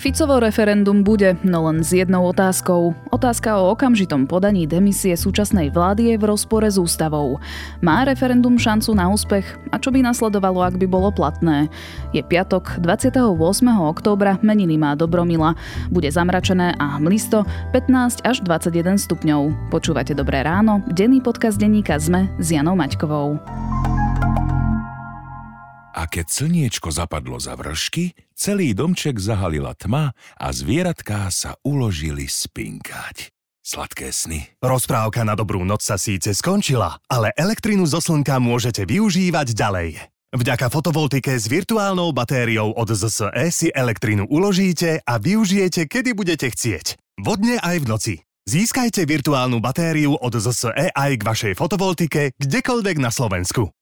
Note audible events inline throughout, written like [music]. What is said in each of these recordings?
Ficovo referendum bude, no len s jednou otázkou. Otázka o okamžitom podaní demisie súčasnej vlády je v rozpore s ústavou. Má referendum šancu na úspech? A čo by nasledovalo, ak by bolo platné? Je piatok, 28. októbra, meniny má Dobromila. Bude zamračené a hmlisto, 15 až 21 stupňov. Počúvate Dobré ráno, denný podcast denníka ZME s Janou Maťkovou. A keď slniečko zapadlo za vršky, celý domček zahalila tma a zvieratká sa uložili spinkať. Sladké sny. Rozprávka na dobrú noc sa síce skončila, ale elektrinu zo slnka môžete využívať ďalej. Vďaka fotovoltike s virtuálnou batériou od ZSE si elektrinu uložíte a využijete, kedy budete chcieť. Vodne aj v noci. Získajte virtuálnu batériu od ZSE aj k vašej fotovoltike kdekoľvek na Slovensku.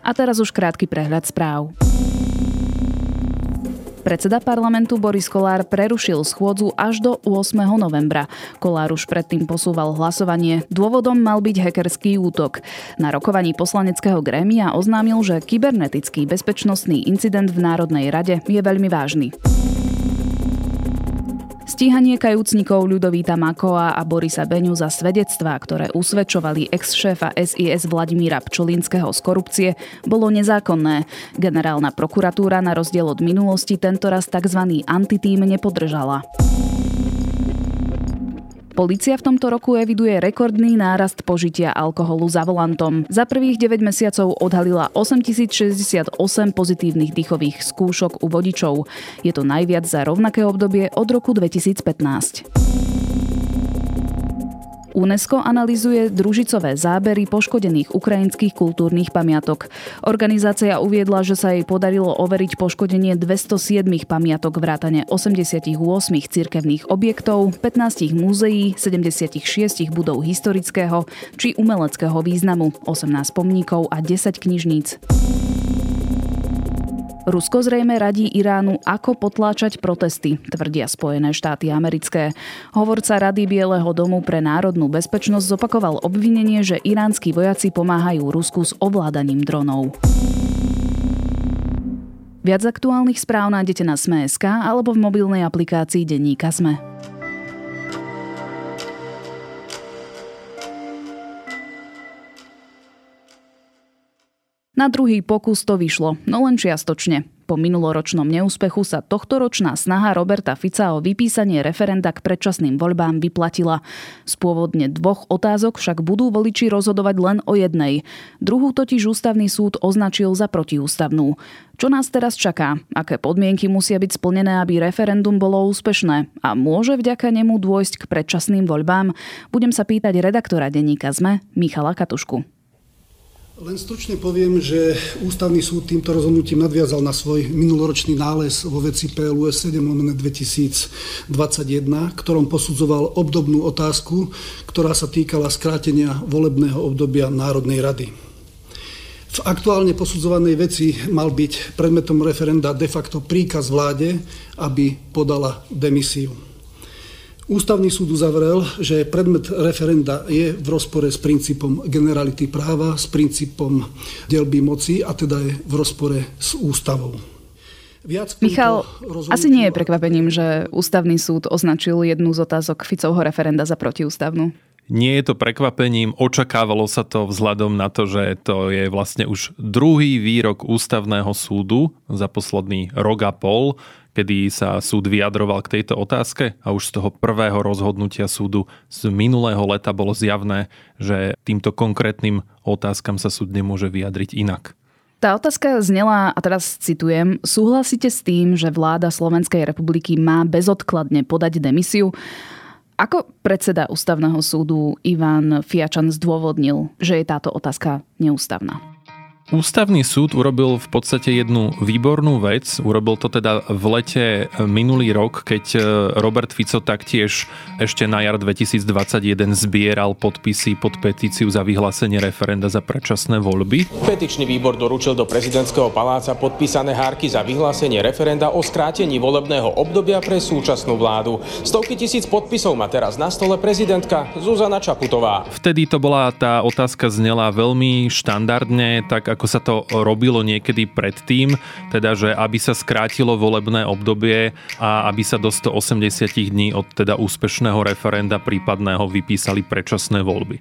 A teraz už krátky prehľad správ. Predseda parlamentu Boris Kolár prerušil schôdzu až do 8. novembra. Kolár už predtým posúval hlasovanie. Dôvodom mal byť hackerský útok. Na rokovaní poslaneckého grémia oznámil, že kybernetický bezpečnostný incident v Národnej rade je veľmi vážny. Stíhanie kajúcnikov Ľudovíta Makoa a Borisa Beňu za svedectvá, ktoré usvedčovali ex-šéfa SIS Vladimíra Pčolinského z korupcie, bolo nezákonné. Generálna prokuratúra na rozdiel od minulosti tentoraz tzv. antitým nepodržala. Polícia v tomto roku eviduje rekordný nárast požitia alkoholu za volantom. Za prvých 9 mesiacov odhalila 8068 pozitívnych dýchových skúšok u vodičov. Je to najviac za rovnaké obdobie od roku 2015. UNESCO analizuje družicové zábery poškodených ukrajinských kultúrnych pamiatok. Organizácia uviedla, že sa jej podarilo overiť poškodenie 207 pamiatok vrátane 88 cirkevných objektov, 15 múzeí, 76 budov historického či umeleckého významu, 18 pomníkov a 10 knižníc. Rusko zrejme radí Iránu, ako potláčať protesty, tvrdia Spojené štáty americké. Hovorca Rady Bieleho domu pre národnú bezpečnosť zopakoval obvinenie, že iránsky vojaci pomáhajú Rusku s ovládaním dronov. Viac aktuálnych správ nájdete na Sme.sk alebo v mobilnej aplikácii Denníka Sme. Na druhý pokus to vyšlo, no len čiastočne. Po minuloročnom neúspechu sa tohtoročná snaha Roberta Fica o vypísanie referenda k predčasným voľbám vyplatila. Z pôvodne dvoch otázok však budú voliči rozhodovať len o jednej. Druhú totiž ústavný súd označil za protiústavnú. Čo nás teraz čaká? Aké podmienky musia byť splnené, aby referendum bolo úspešné? A môže vďaka nemu dôjsť k predčasným voľbám? Budem sa pýtať redaktora denníka ZME Michala Katušku. Len stručne poviem, že Ústavný súd týmto rozhodnutím nadviazal na svoj minuloročný nález vo veci PLUS 7 2021, ktorom posudzoval obdobnú otázku, ktorá sa týkala skrátenia volebného obdobia Národnej rady. V aktuálne posudzovanej veci mal byť predmetom referenda de facto príkaz vláde, aby podala demisiu. Ústavný súd uzavrel, že predmet referenda je v rozpore s princípom generality práva, s princípom delby moci a teda je v rozpore s ústavou. Viac Michal, asi nie je prekvapením, že ústavný súd označil jednu z otázok Ficovho referenda za protiústavnú. Nie je to prekvapením, očakávalo sa to vzhľadom na to, že to je vlastne už druhý výrok ústavného súdu za posledný rok a pol, kedy sa súd vyjadroval k tejto otázke a už z toho prvého rozhodnutia súdu z minulého leta bolo zjavné, že týmto konkrétnym otázkam sa súd nemôže vyjadriť inak. Tá otázka znela, a teraz citujem, súhlasíte s tým, že vláda Slovenskej republiky má bezodkladne podať demisiu? Ako predseda ústavného súdu Ivan Fiačan zdôvodnil, že je táto otázka neústavná? Ústavný súd urobil v podstate jednu výbornú vec. Urobil to teda v lete minulý rok, keď e, Robert Fico taktiež ešte na jar 2021 zbieral podpisy pod petíciu za vyhlásenie referenda za predčasné voľby. Petičný výbor doručil do prezidentského paláca podpísané hárky za vyhlásenie referenda o skrátení volebného obdobia pre súčasnú vládu. Stovky tisíc podpisov má teraz na stole prezidentka Zuzana Čaputová. Vtedy to bola tá otázka znela veľmi štandardne, tak ako sa to robilo niekedy predtým, teda že aby sa skrátilo volebné obdobie a aby sa do 180 dní od teda úspešného referenda prípadného vypísali predčasné voľby.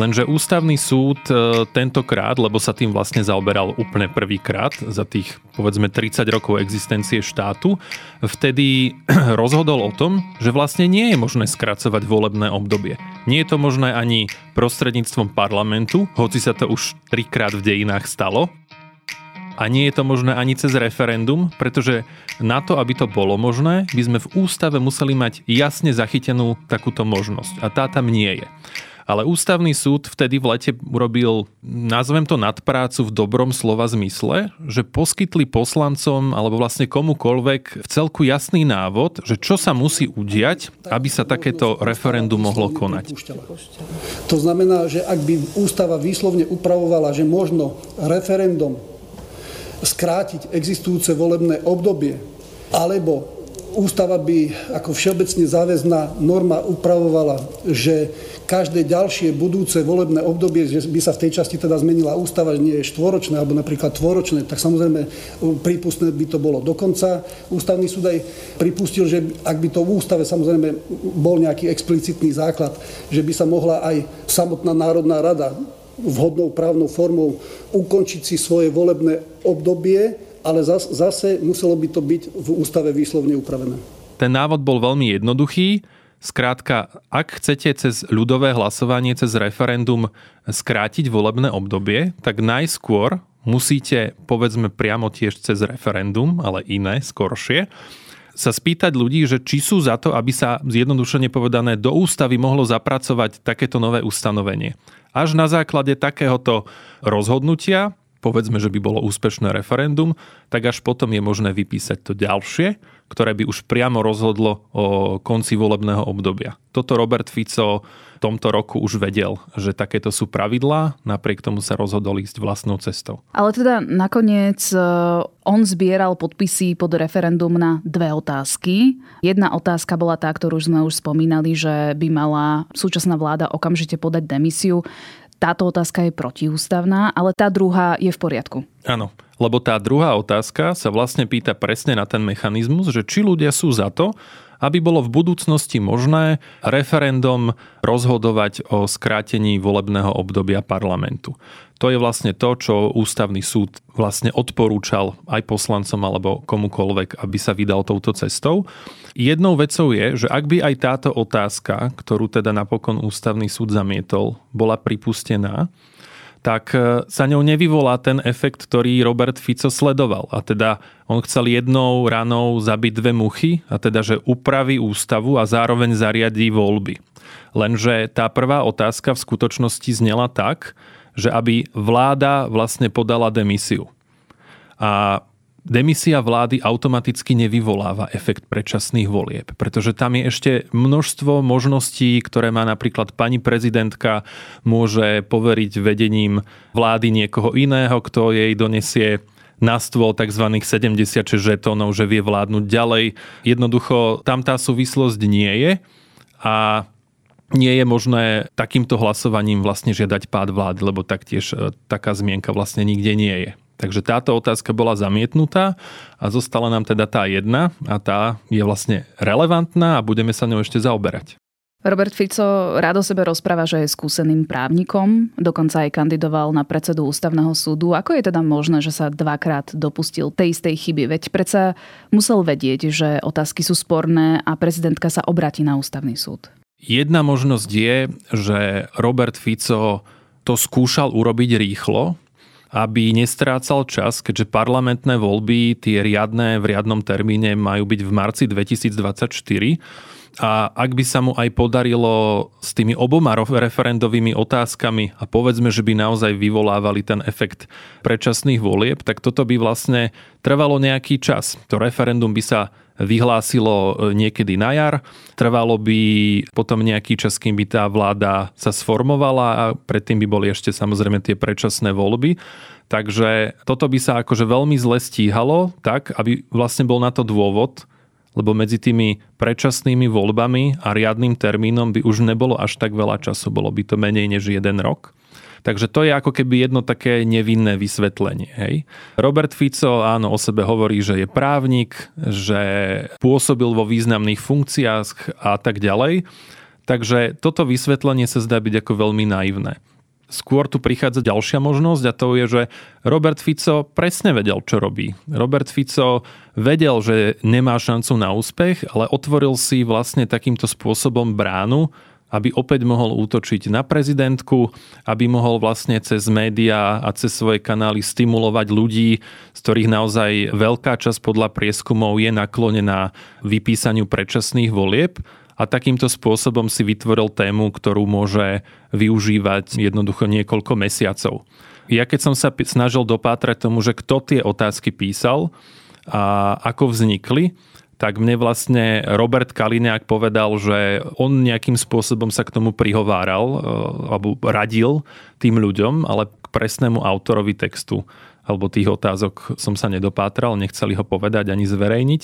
Lenže ústavný súd e, tentokrát, lebo sa tým vlastne zaoberal úplne prvýkrát za tých povedzme 30 rokov existencie štátu, vtedy [clears throat] rozhodol o tom, že vlastne nie je možné skracovať volebné obdobie. Nie je to možné ani prostredníctvom parlamentu, hoci sa to už trikrát v dejinách stalo. A nie je to možné ani cez referendum, pretože na to, aby to bolo možné, by sme v ústave museli mať jasne zachytenú takúto možnosť. A tá tam nie je. Ale ústavný súd vtedy v lete urobil, nazvem to nadprácu v dobrom slova zmysle, že poskytli poslancom alebo vlastne komukolvek v celku jasný návod, že čo sa musí udiať, aby sa takéto referendum mohlo konať. To znamená, že ak by ústava výslovne upravovala, že možno referendum skrátiť existujúce volebné obdobie alebo ústava by ako všeobecne záväzná norma upravovala, že každé ďalšie budúce volebné obdobie, že by sa v tej časti teda zmenila ústava, že nie je štvoročné alebo napríklad tvoročné, tak samozrejme prípustné by to bolo. Dokonca ústavný súd aj pripustil, že ak by to v ústave samozrejme bol nejaký explicitný základ, že by sa mohla aj samotná Národná rada vhodnou právnou formou ukončiť si svoje volebné obdobie ale zase muselo by to byť v ústave výslovne upravené. Ten návod bol veľmi jednoduchý. Skrátka, ak chcete cez ľudové hlasovanie, cez referendum skrátiť volebné obdobie, tak najskôr musíte, povedzme priamo tiež cez referendum, ale iné, skoršie, sa spýtať ľudí, že či sú za to, aby sa zjednodušene povedané do ústavy mohlo zapracovať takéto nové ustanovenie. Až na základe takéhoto rozhodnutia povedzme, že by bolo úspešné referendum, tak až potom je možné vypísať to ďalšie, ktoré by už priamo rozhodlo o konci volebného obdobia. Toto Robert Fico v tomto roku už vedel, že takéto sú pravidlá, napriek tomu sa rozhodol ísť vlastnou cestou. Ale teda nakoniec e, on zbieral podpisy pod referendum na dve otázky. Jedna otázka bola tá, ktorú sme už spomínali, že by mala súčasná vláda okamžite podať demisiu táto otázka je protiústavná, ale tá druhá je v poriadku. Áno, lebo tá druhá otázka sa vlastne pýta presne na ten mechanizmus, že či ľudia sú za to, aby bolo v budúcnosti možné referendum rozhodovať o skrátení volebného obdobia parlamentu. To je vlastne to, čo ústavný súd vlastne odporúčal aj poslancom alebo komukolvek, aby sa vydal touto cestou. Jednou vecou je, že ak by aj táto otázka, ktorú teda napokon ústavný súd zamietol, bola pripustená, tak e, sa ňou nevyvolá ten efekt, ktorý Robert Fico sledoval. A teda on chcel jednou ranou zabiť dve muchy, a teda, že upraví ústavu a zároveň zariadí voľby. Lenže tá prvá otázka v skutočnosti znela tak, že aby vláda vlastne podala demisiu. A demisia vlády automaticky nevyvoláva efekt predčasných volieb, pretože tam je ešte množstvo možností, ktoré má napríklad pani prezidentka, môže poveriť vedením vlády niekoho iného, kto jej donesie na stôl tzv. 76 žetónov, že vie vládnuť ďalej. Jednoducho tam tá súvislosť nie je a nie je možné takýmto hlasovaním vlastne žiadať pád vlády, lebo taktiež e, taká zmienka vlastne nikde nie je. Takže táto otázka bola zamietnutá a zostala nám teda tá jedna a tá je vlastne relevantná a budeme sa ňou ešte zaoberať. Robert Fico rád o sebe rozpráva, že je skúseným právnikom, dokonca aj kandidoval na predsedu ústavného súdu. Ako je teda možné, že sa dvakrát dopustil tej istej chyby? Veď predsa musel vedieť, že otázky sú sporné a prezidentka sa obratí na ústavný súd. Jedna možnosť je, že Robert Fico to skúšal urobiť rýchlo, aby nestrácal čas, keďže parlamentné voľby, tie riadne v riadnom termíne majú byť v marci 2024 a ak by sa mu aj podarilo s tými oboma referendovými otázkami a povedzme, že by naozaj vyvolávali ten efekt predčasných volieb, tak toto by vlastne trvalo nejaký čas. To referendum by sa vyhlásilo e, niekedy na jar. Trvalo by potom nejaký čas, kým by tá vláda sa sformovala a predtým by boli ešte samozrejme tie predčasné voľby. Takže toto by sa akože veľmi zle stíhalo, tak aby vlastne bol na to dôvod, lebo medzi tými predčasnými voľbami a riadnym termínom by už nebolo až tak veľa času, bolo by to menej než jeden rok. Takže to je ako keby jedno také nevinné vysvetlenie. Hej. Robert Fico áno o sebe hovorí, že je právnik, že pôsobil vo významných funkciách a tak ďalej. Takže toto vysvetlenie sa zdá byť ako veľmi naivné. Skôr tu prichádza ďalšia možnosť a to je, že Robert Fico presne vedel, čo robí. Robert Fico vedel, že nemá šancu na úspech, ale otvoril si vlastne takýmto spôsobom bránu, aby opäť mohol útočiť na prezidentku, aby mohol vlastne cez médiá a cez svoje kanály stimulovať ľudí, z ktorých naozaj veľká časť podľa prieskumov je naklonená vypísaniu predčasných volieb a takýmto spôsobom si vytvoril tému, ktorú môže využívať jednoducho niekoľko mesiacov. Ja keď som sa snažil dopátrať tomu, že kto tie otázky písal a ako vznikli, tak mne vlastne Robert Kaliňák povedal, že on nejakým spôsobom sa k tomu prihováral e, alebo radil tým ľuďom, ale k presnému autorovi textu alebo tých otázok som sa nedopátral, nechceli ho povedať ani zverejniť.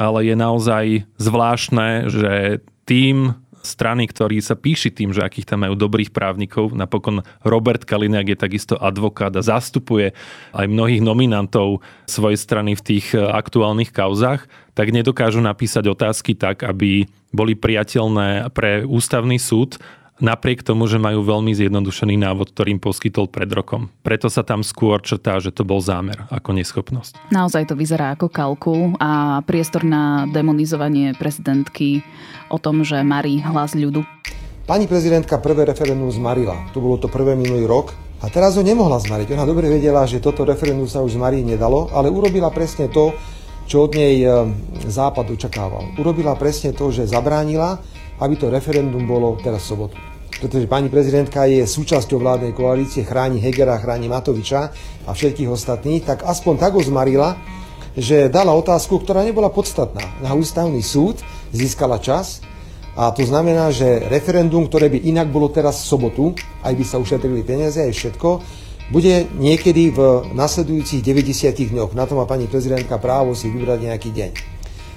Ale je naozaj zvláštne, že tým strany, ktorí sa píši tým, že akých tam majú dobrých právnikov. Napokon Robert Kaliňák je takisto advokát a zastupuje aj mnohých nominantov svojej strany v tých e, aktuálnych kauzách, tak nedokážu napísať otázky tak, aby boli priateľné pre ústavný súd napriek tomu, že majú veľmi zjednodušený návod, ktorým poskytol pred rokom. Preto sa tam skôr črtá, že to bol zámer ako neschopnosť. Naozaj to vyzerá ako kalkul a priestor na demonizovanie prezidentky o tom, že marí hlas ľudu. Pani prezidentka prvé referendum zmarila. To bolo to prvé minulý rok. A teraz ho nemohla zmariť. Ona dobre vedela, že toto referendum sa už zmariť nedalo, ale urobila presne to, čo od nej eh, Západ očakával. Urobila presne to, že zabránila, aby to referendum bolo teraz v sobotu pretože pani prezidentka je súčasťou vládnej koalície, chráni Hegera, chráni Matoviča a všetkých ostatných, tak aspoň tak ho zmarila, že dala otázku, ktorá nebola podstatná. Na ústavný súd získala čas a to znamená, že referendum, ktoré by inak bolo teraz v sobotu, aj by sa ušetrili peniaze, aj všetko, bude niekedy v nasledujúcich 90 dňoch. Na to má pani prezidentka právo si vybrať nejaký deň.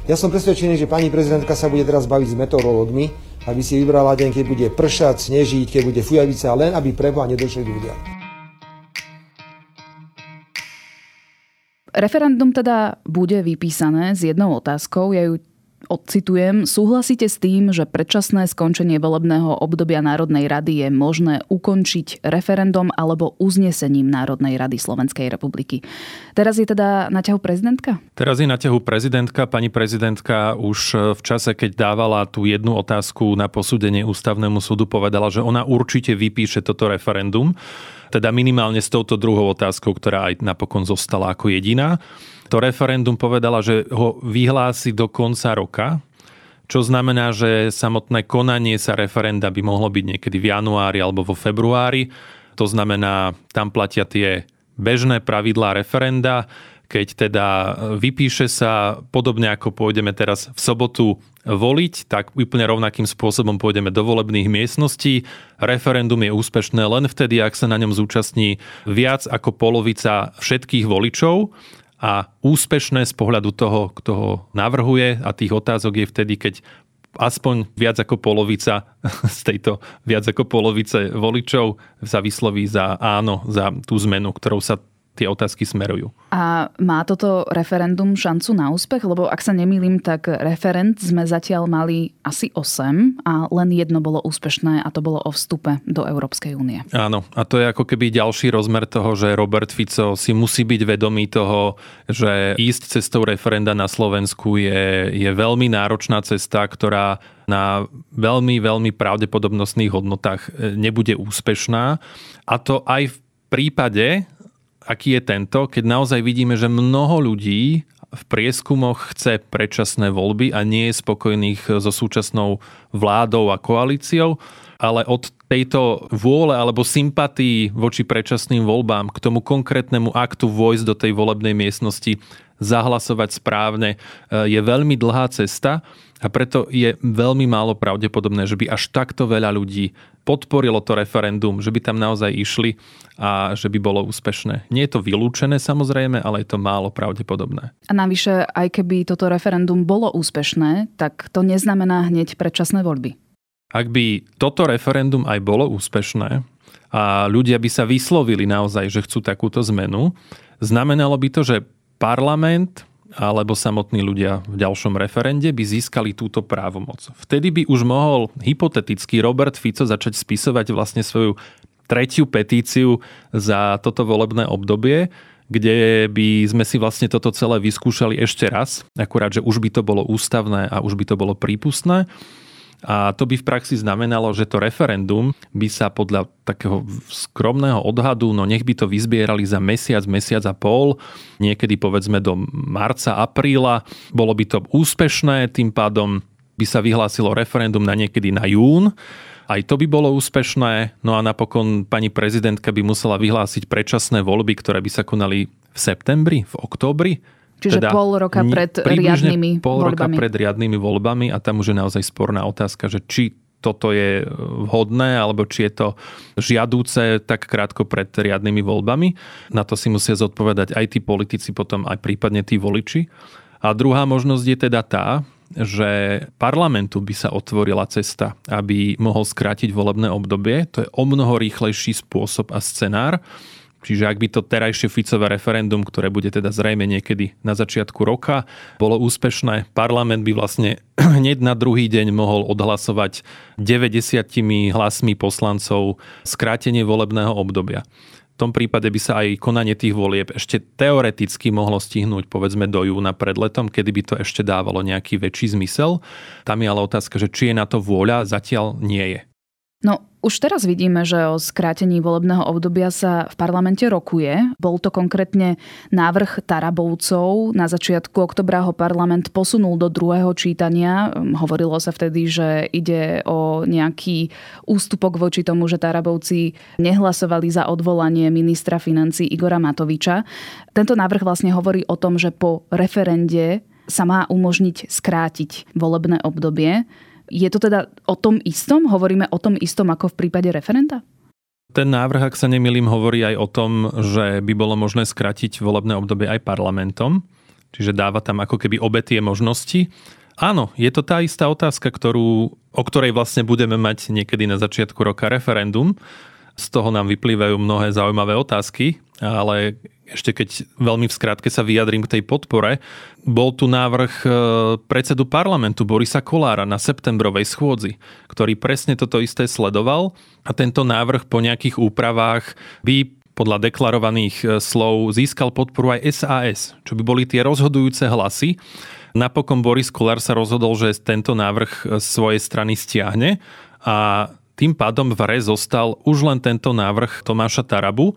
Ja som presvedčený, že pani prezidentka sa bude teraz baviť s meteorológmi, aby si vybrala deň, keď bude pršať, snežiť, keď bude fujavica, len aby preboha nedošli ľudia. Referendum teda bude vypísané s jednou otázkou. Ja ju Odcitujem, súhlasíte s tým, že predčasné skončenie volebného obdobia Národnej rady je možné ukončiť referendum alebo uznesením Národnej rady Slovenskej republiky. Teraz je teda na ťahu prezidentka? Teraz je na ťahu prezidentka. Pani prezidentka už v čase, keď dávala tú jednu otázku na posúdenie ústavnému súdu, povedala, že ona určite vypíše toto referendum. Teda minimálne s touto druhou otázkou, ktorá aj napokon zostala ako jediná to referendum povedala, že ho vyhlási do konca roka, čo znamená, že samotné konanie sa referenda by mohlo byť niekedy v januári alebo vo februári. To znamená, tam platia tie bežné pravidlá referenda, keď teda vypíše sa, podobne ako pôjdeme teraz v sobotu voliť, tak úplne rovnakým spôsobom pôjdeme do volebných miestností. Referendum je úspešné len vtedy, ak sa na ňom zúčastní viac ako polovica všetkých voličov a úspešné z pohľadu toho, kto ho navrhuje. A tých otázok je vtedy, keď aspoň viac ako polovica [laughs] z tejto viac ako polovice voličov sa vysloví za áno, za tú zmenu, ktorou sa tie otázky smerujú. A má toto referendum šancu na úspech? Lebo ak sa nemýlim, tak referent sme zatiaľ mali asi 8 a len jedno bolo úspešné a to bolo o vstupe do Európskej únie. Áno, a to je ako keby ďalší rozmer toho, že Robert Fico si musí byť vedomý toho, že ísť cestou referenda na Slovensku je, je veľmi náročná cesta, ktorá na veľmi, veľmi pravdepodobnostných hodnotách nebude úspešná. A to aj v prípade, aký je tento, keď naozaj vidíme, že mnoho ľudí v prieskumoch chce predčasné voľby a nie je spokojných so súčasnou vládou a koalíciou, ale od tejto vôle alebo sympatii voči predčasným voľbám k tomu konkrétnemu aktu vojsť do tej volebnej miestnosti, zahlasovať správne, e, je veľmi dlhá cesta a preto je veľmi málo pravdepodobné, že by až takto veľa ľudí podporilo to referendum, že by tam naozaj išli a že by bolo úspešné. Nie je to vylúčené samozrejme, ale je to málo pravdepodobné. A navyše, aj keby toto referendum bolo úspešné, tak to neznamená hneď predčasné voľby. Ak by toto referendum aj bolo úspešné a ľudia by sa vyslovili naozaj, že chcú takúto zmenu, znamenalo by to, že parlament alebo samotní ľudia v ďalšom referende by získali túto právomoc. Vtedy by už mohol hypoteticky Robert Fico začať spisovať vlastne svoju tretiu petíciu za toto volebné obdobie, kde by sme si vlastne toto celé vyskúšali ešte raz, akurát, že už by to bolo ústavné a už by to bolo prípustné. A to by v praxi znamenalo, že to referendum by sa podľa takého skromného odhadu, no nech by to vyzbierali za mesiac, mesiac a pol, niekedy povedzme do marca, apríla. Bolo by to úspešné, tým pádom by sa vyhlásilo referendum na niekedy na jún. Aj to by bolo úspešné. No a napokon pani prezidentka by musela vyhlásiť predčasné voľby, ktoré by sa konali v septembri, v októbri. Čiže teda pol roka pred riadnymi pol voľbami. roka pred riadnymi voľbami a tam už je naozaj sporná otázka, že či toto je vhodné, alebo či je to žiadúce tak krátko pred riadnymi voľbami. Na to si musia zodpovedať aj tí politici, potom aj prípadne tí voliči. A druhá možnosť je teda tá, že parlamentu by sa otvorila cesta, aby mohol skrátiť volebné obdobie. To je o mnoho rýchlejší spôsob a scenár. Čiže ak by to terajšie Ficové referendum, ktoré bude teda zrejme niekedy na začiatku roka, bolo úspešné, parlament by vlastne [clears throat] hneď na druhý deň mohol odhlasovať 90 hlasmi poslancov skrátenie volebného obdobia. V tom prípade by sa aj konanie tých volieb ešte teoreticky mohlo stihnúť povedzme do júna pred letom, kedy by to ešte dávalo nejaký väčší zmysel. Tam je ale otázka, že či je na to vôľa, zatiaľ nie je. No, už teraz vidíme, že o skrátení volebného obdobia sa v parlamente rokuje. Bol to konkrétne návrh Tarabovcov. Na začiatku oktobra ho parlament posunul do druhého čítania. Hovorilo sa vtedy, že ide o nejaký ústupok voči tomu, že Tarabovci nehlasovali za odvolanie ministra financí Igora Matoviča. Tento návrh vlastne hovorí o tom, že po referende sa má umožniť skrátiť volebné obdobie. Je to teda o tom istom? Hovoríme o tom istom ako v prípade referenda? Ten návrh, ak sa nemýlim, hovorí aj o tom, že by bolo možné skrátiť volebné obdobie aj parlamentom. Čiže dáva tam ako keby obe tie možnosti. Áno, je to tá istá otázka, ktorú, o ktorej vlastne budeme mať niekedy na začiatku roka referendum. Z toho nám vyplývajú mnohé zaujímavé otázky, ale ešte keď veľmi v skratke sa vyjadrím k tej podpore, bol tu návrh e, predsedu parlamentu Borisa Kolára na septembrovej schôdzi, ktorý presne toto isté sledoval a tento návrh po nejakých úpravách by podľa deklarovaných e, slov získal podporu aj SAS, čo by boli tie rozhodujúce hlasy. Napokon Boris Kolár sa rozhodol, že tento návrh z svojej strany stiahne a tým pádom v hre zostal už len tento návrh Tomáša Tarabu,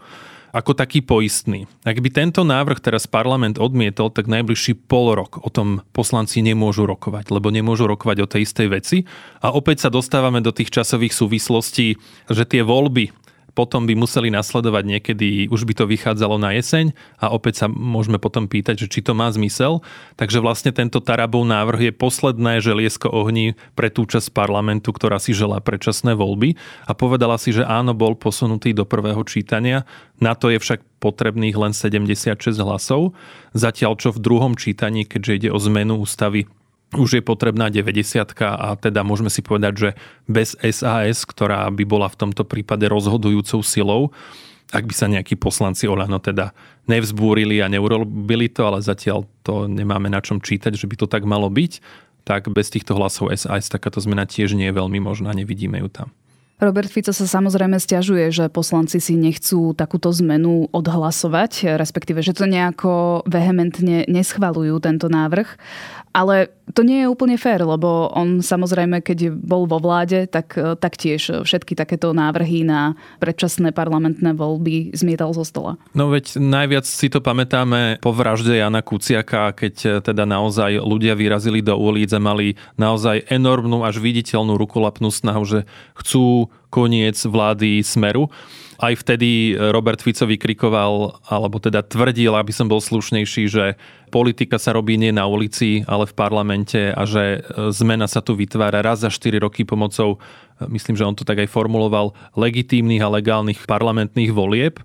ako taký poistný. Ak by tento návrh teraz parlament odmietol, tak najbližší pol rok o tom poslanci nemôžu rokovať, lebo nemôžu rokovať o tej istej veci. A opäť sa dostávame do tých časových súvislostí, že tie voľby potom by museli nasledovať niekedy, už by to vychádzalo na jeseň a opäť sa môžeme potom pýtať, že či to má zmysel. Takže vlastne tento Tarabov návrh je posledné želiesko ohní pre tú časť parlamentu, ktorá si želá predčasné voľby a povedala si, že áno, bol posunutý do prvého čítania. Na to je však potrebných len 76 hlasov, zatiaľ čo v druhom čítaní, keďže ide o zmenu ústavy už je potrebná 90 a teda môžeme si povedať, že bez SAS, ktorá by bola v tomto prípade rozhodujúcou silou, ak by sa nejakí poslanci Olano teda nevzbúrili a neurobili to, ale zatiaľ to nemáme na čom čítať, že by to tak malo byť, tak bez týchto hlasov SAS takáto zmena tiež nie je veľmi možná, nevidíme ju tam. Robert Fico sa samozrejme stiažuje, že poslanci si nechcú takúto zmenu odhlasovať, respektíve, že to nejako vehementne neschvalujú tento návrh. Ale To nie je úplne fér, lebo on samozrejme, keď bol vo vláde, tak taktiež všetky takéto návrhy na predčasné parlamentné voľby zmietal zo stola. No veď najviac si to pamätáme po vražde Jana Kuciaka, keď teda naozaj ľudia vyrazili do ulic a mali naozaj enormnú až viditeľnú rukolapnú snahu, že chcú koniec vlády Smeru. Aj vtedy Robert Fico vykrikoval, alebo teda tvrdil, aby som bol slušnejší, že politika sa robí nie na ulici, ale v parlamente a že zmena sa tu vytvára raz za 4 roky pomocou, myslím, že on to tak aj formuloval, legitímnych a legálnych parlamentných volieb.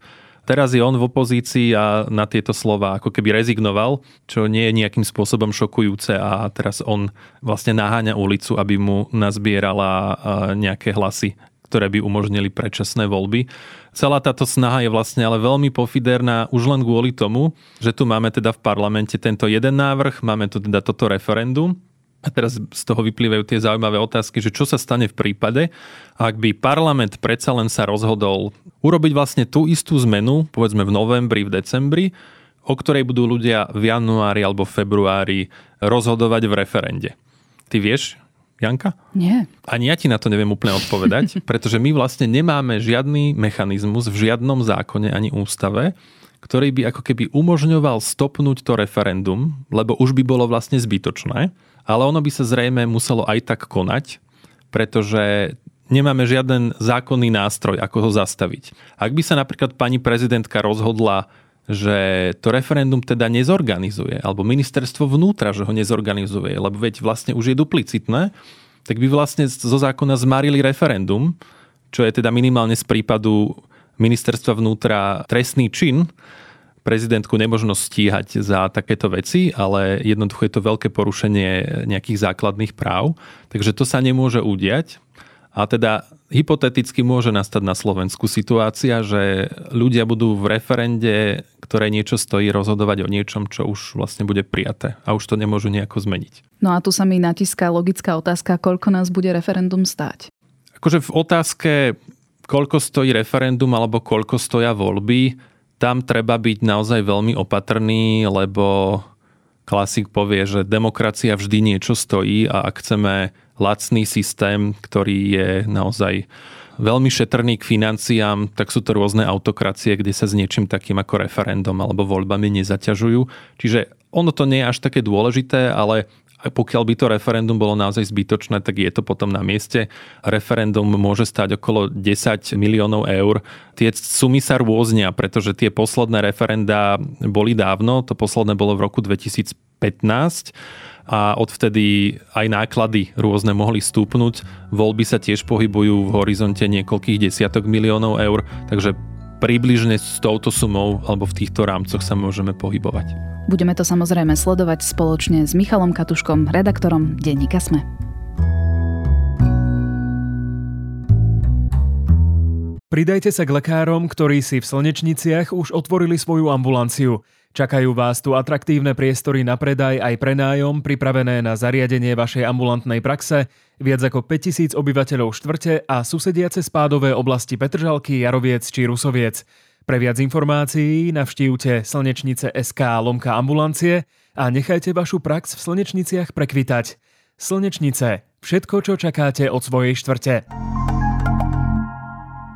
Teraz je on v opozícii a na tieto slova ako keby rezignoval, čo nie je nejakým spôsobom šokujúce a teraz on vlastne naháňa ulicu, aby mu nazbierala nejaké hlasy ktoré by umožnili predčasné voľby. Celá táto snaha je vlastne ale veľmi pofiderná už len kvôli tomu, že tu máme teda v parlamente tento jeden návrh, máme tu teda toto referendum, a teraz z toho vyplývajú tie zaujímavé otázky, že čo sa stane v prípade, ak by parlament predsa len sa rozhodol urobiť vlastne tú istú zmenu, povedzme v novembri, v decembri, o ktorej budú ľudia v januári alebo februári rozhodovať v referende. Ty vieš, Janka? Nie. Ani ja ti na to neviem úplne odpovedať, [laughs] pretože my vlastne nemáme žiadny mechanizmus v žiadnom zákone ani ústave, ktorý by ako keby umožňoval stopnúť to referendum, lebo už by bolo vlastne zbytočné, ale ono by sa zrejme muselo aj tak konať, pretože nemáme žiaden zákonný nástroj, ako ho zastaviť. Ak by sa napríklad pani prezidentka rozhodla že to referendum teda nezorganizuje, alebo ministerstvo vnútra, že ho nezorganizuje, lebo veď vlastne už je duplicitné, tak by vlastne zo zákona zmarili referendum, čo je teda minimálne z prípadu ministerstva vnútra trestný čin. Prezidentku nemožno stíhať za takéto veci, ale jednoducho je to veľké porušenie nejakých základných práv. Takže to sa nemôže udiať. A teda hypoteticky môže nastať na Slovensku situácia, že ľudia budú v referende, ktoré niečo stojí, rozhodovať o niečom, čo už vlastne bude prijaté a už to nemôžu nejako zmeniť. No a tu sa mi natiská logická otázka, koľko nás bude referendum stáť. Akože v otázke, koľko stojí referendum alebo koľko stoja voľby, tam treba byť naozaj veľmi opatrný, lebo klasik povie, že demokracia vždy niečo stojí a ak chceme lacný systém, ktorý je naozaj veľmi šetrný k financiám, tak sú to rôzne autokracie, kde sa s niečím takým ako referendum alebo voľbami nezaťažujú. Čiže ono to nie je až také dôležité, ale pokiaľ by to referendum bolo naozaj zbytočné, tak je to potom na mieste. Referendum môže stať okolo 10 miliónov eur. Tie sumy sa rôznia, pretože tie posledné referenda boli dávno, to posledné bolo v roku 2015 a odvtedy aj náklady rôzne mohli stúpnuť. Voľby sa tiež pohybujú v horizonte niekoľkých desiatok miliónov eur, takže približne s touto sumou alebo v týchto rámcoch sa môžeme pohybovať. Budeme to samozrejme sledovať spoločne s Michalom Katuškom, redaktorom Denníka Sme. Pridajte sa k lekárom, ktorí si v Slnečniciach už otvorili svoju ambulanciu. Čakajú vás tu atraktívne priestory na predaj aj prenájom, pripravené na zariadenie vašej ambulantnej praxe, viac ako 5000 obyvateľov štvrte a susediace spádové oblasti Petržalky, Jaroviec či Rusoviec. Pre viac informácií navštívte slnečnice SK Lomka ambulancie a nechajte vašu prax v slnečniciach prekvitať. Slnečnice. Všetko, čo čakáte od svojej štvrte.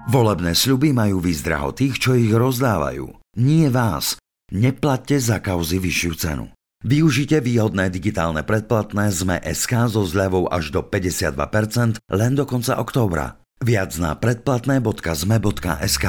Volebné sľuby majú výzdraho tých, čo ich rozdávajú. Nie vás. Neplatte za kauzy vyššiu cenu. Využite výhodné digitálne predplatné ZME SK so zľavou až do 52% len do konca októbra. Viac na predplatné.zme.sk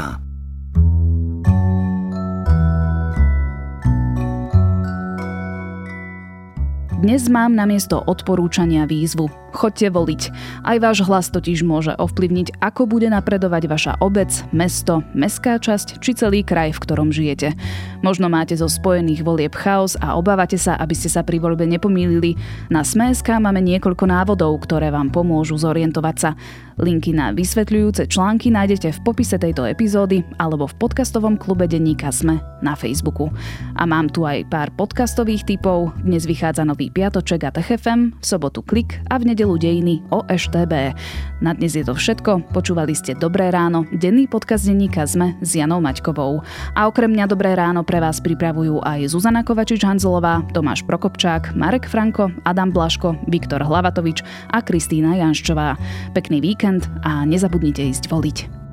Dnes mám na miesto odporúčania výzvu. Chodte voliť. Aj váš hlas totiž môže ovplyvniť, ako bude napredovať vaša obec, mesto, mestská časť či celý kraj, v ktorom žijete. Možno máte zo spojených volieb chaos a obávate sa, aby ste sa pri voľbe nepomýlili. Na Sme.sk máme niekoľko návodov, ktoré vám pomôžu zorientovať sa. Linky na vysvetľujúce články nájdete v popise tejto epizódy alebo v podcastovom klube denníka Sme na Facebooku. A mám tu aj pár podcastových typov. Dnes vychádza nový piatoček a TFM, v sobotu Klik a v nedeľu dejiny o EŠTB. Na dnes je to všetko. Počúvali ste Dobré ráno, denný podcast denníka ZME s Janou Maťkovou. A okrem mňa Dobré ráno pre vás pripravujú aj Zuzana Kovačič-Hanzelová, Tomáš Prokopčák, Marek Franko, Adam Blaško, Viktor Hlavatovič a Kristýna Janščová. Pekný víkend a nezabudnite ísť voliť.